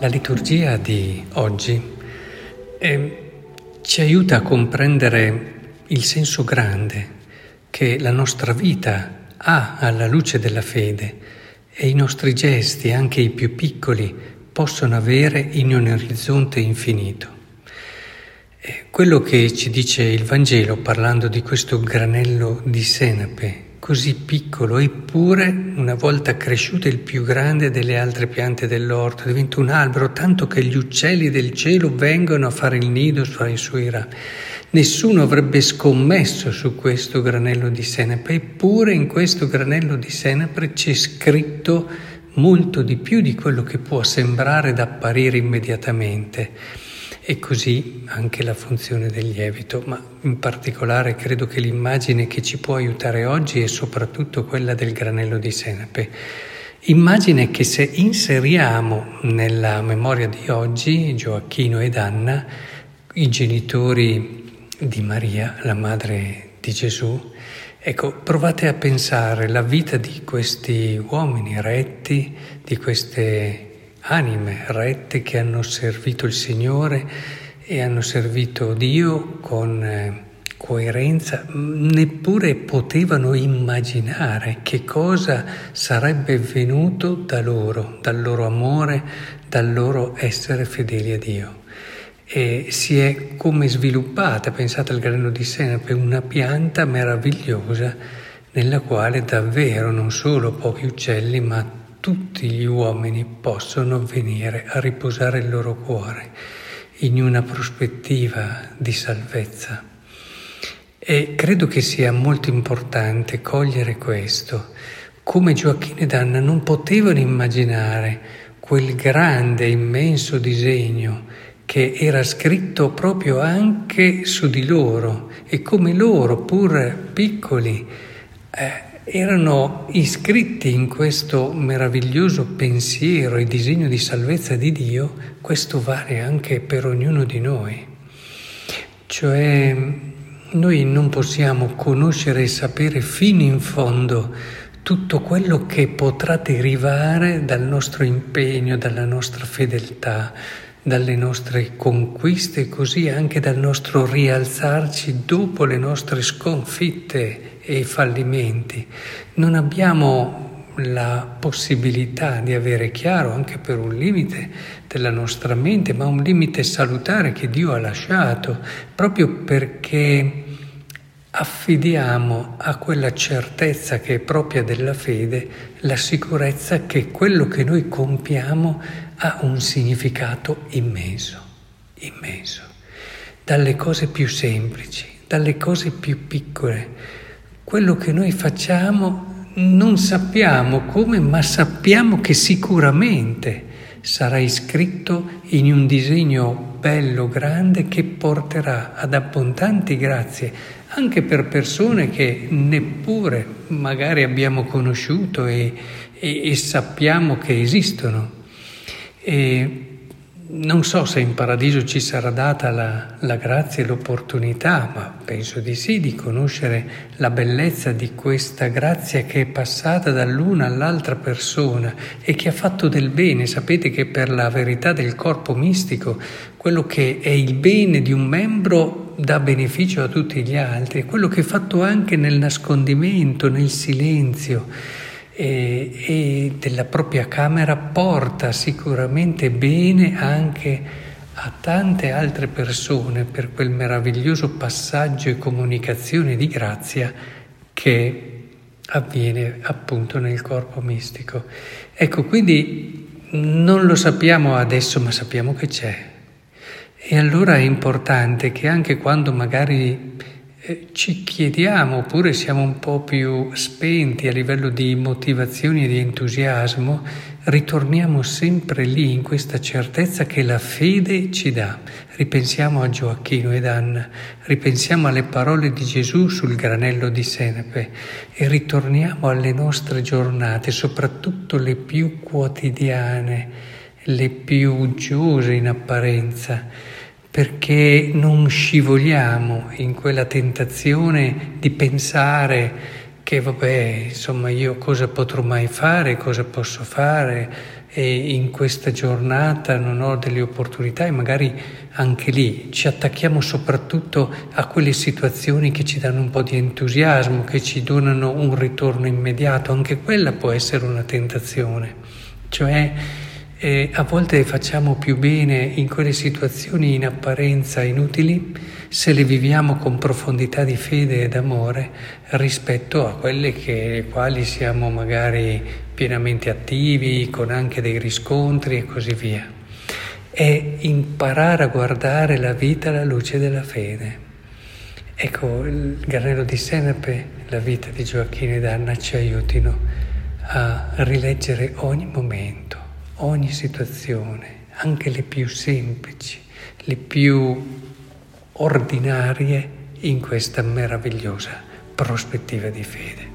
La liturgia di oggi eh, ci aiuta a comprendere il senso grande che la nostra vita ha alla luce della fede e i nostri gesti, anche i più piccoli, possono avere in un orizzonte infinito. E quello che ci dice il Vangelo parlando di questo granello di senape così piccolo, eppure una volta cresciuto il più grande delle altre piante dell'orto, diventa un albero, tanto che gli uccelli del cielo vengono a fare il nido fra i suoi rami. Nessuno avrebbe scommesso su questo granello di senape, eppure in questo granello di senape c'è scritto molto di più di quello che può sembrare ed apparire immediatamente e così anche la funzione del lievito, ma in particolare credo che l'immagine che ci può aiutare oggi è soprattutto quella del granello di senape. Immagine che se inseriamo nella memoria di oggi, Gioacchino ed Anna, i genitori di Maria, la madre di Gesù, ecco, provate a pensare la vita di questi uomini retti, di queste anime rette che hanno servito il Signore e hanno servito Dio con eh, coerenza, neppure potevano immaginare che cosa sarebbe venuto da loro, dal loro amore, dal loro essere fedeli a Dio. E si è come sviluppata, pensate al grano di senape, una pianta meravigliosa nella quale davvero non solo pochi uccelli, ma tutti gli uomini possono venire a riposare il loro cuore in una prospettiva di salvezza. E credo che sia molto importante cogliere questo. Come Gioacchino ed Anna non potevano immaginare quel grande, immenso disegno che era scritto proprio anche su di loro e come loro, pur piccoli, eh, erano iscritti in questo meraviglioso pensiero e disegno di salvezza di Dio, questo vale anche per ognuno di noi. Cioè noi non possiamo conoscere e sapere fino in fondo tutto quello che potrà derivare dal nostro impegno, dalla nostra fedeltà, dalle nostre conquiste così anche dal nostro rialzarci dopo le nostre sconfitte e fallimenti. Non abbiamo la possibilità di avere chiaro anche per un limite della nostra mente, ma un limite salutare che Dio ha lasciato, proprio perché affidiamo a quella certezza che è propria della fede la sicurezza che quello che noi compiamo ha un significato immenso, immenso, dalle cose più semplici, dalle cose più piccole. Quello che noi facciamo non sappiamo come, ma sappiamo che sicuramente sarà iscritto in un disegno bello, grande, che porterà ad abbondanti grazie anche per persone che neppure magari abbiamo conosciuto e, e, e sappiamo che esistono. E non so se in paradiso ci sarà data la, la, grazia e l'opportunità, ma penso di sì, di conoscere la bellezza di questa grazia che è passata dall'una all'altra persona e che ha fatto del bene. Sapete che per la verità del corpo mistico, quello che è il bene di un membro dà beneficio a tutti gli altri, quello che è fatto anche nel nascondimento, nel silenzio e, e della propria camera porta sicuramente bene anche a tante altre persone per quel meraviglioso passaggio e comunicazione di grazia che avviene appunto nel corpo mistico. Ecco, quindi non lo sappiamo adesso, ma sappiamo che c'è. E allora è importante che anche quando magari ci chiediamo, oppure siamo un po' più spenti a livello di motivazioni e di entusiasmo, ritorniamo sempre lì in questa certezza che la fede ci dà. Ripensiamo a Gioacchino ed Anna, ripensiamo alle parole di Gesù sul granello di senape e ritorniamo alle nostre giornate, soprattutto le più quotidiane, le più uggiose in apparenza perché non scivoliamo in quella tentazione di pensare che vabbè, insomma, io cosa potrò mai fare, cosa posso fare, e in questa giornata non ho delle opportunità e magari anche lì ci attacchiamo soprattutto a quelle situazioni che ci danno un po' di entusiasmo, che ci donano un ritorno immediato, anche quella può essere una tentazione. Cioè eh, a volte facciamo più bene in quelle situazioni in apparenza inutili se le viviamo con profondità di fede ed amore rispetto a quelle che quali siamo magari pienamente attivi, con anche dei riscontri e così via. È imparare a guardare la vita alla luce della fede. Ecco, il Garnello di Senape, la vita di Gioacchino e d'Anna ci aiutino a rileggere ogni momento ogni situazione, anche le più semplici, le più ordinarie, in questa meravigliosa prospettiva di fede.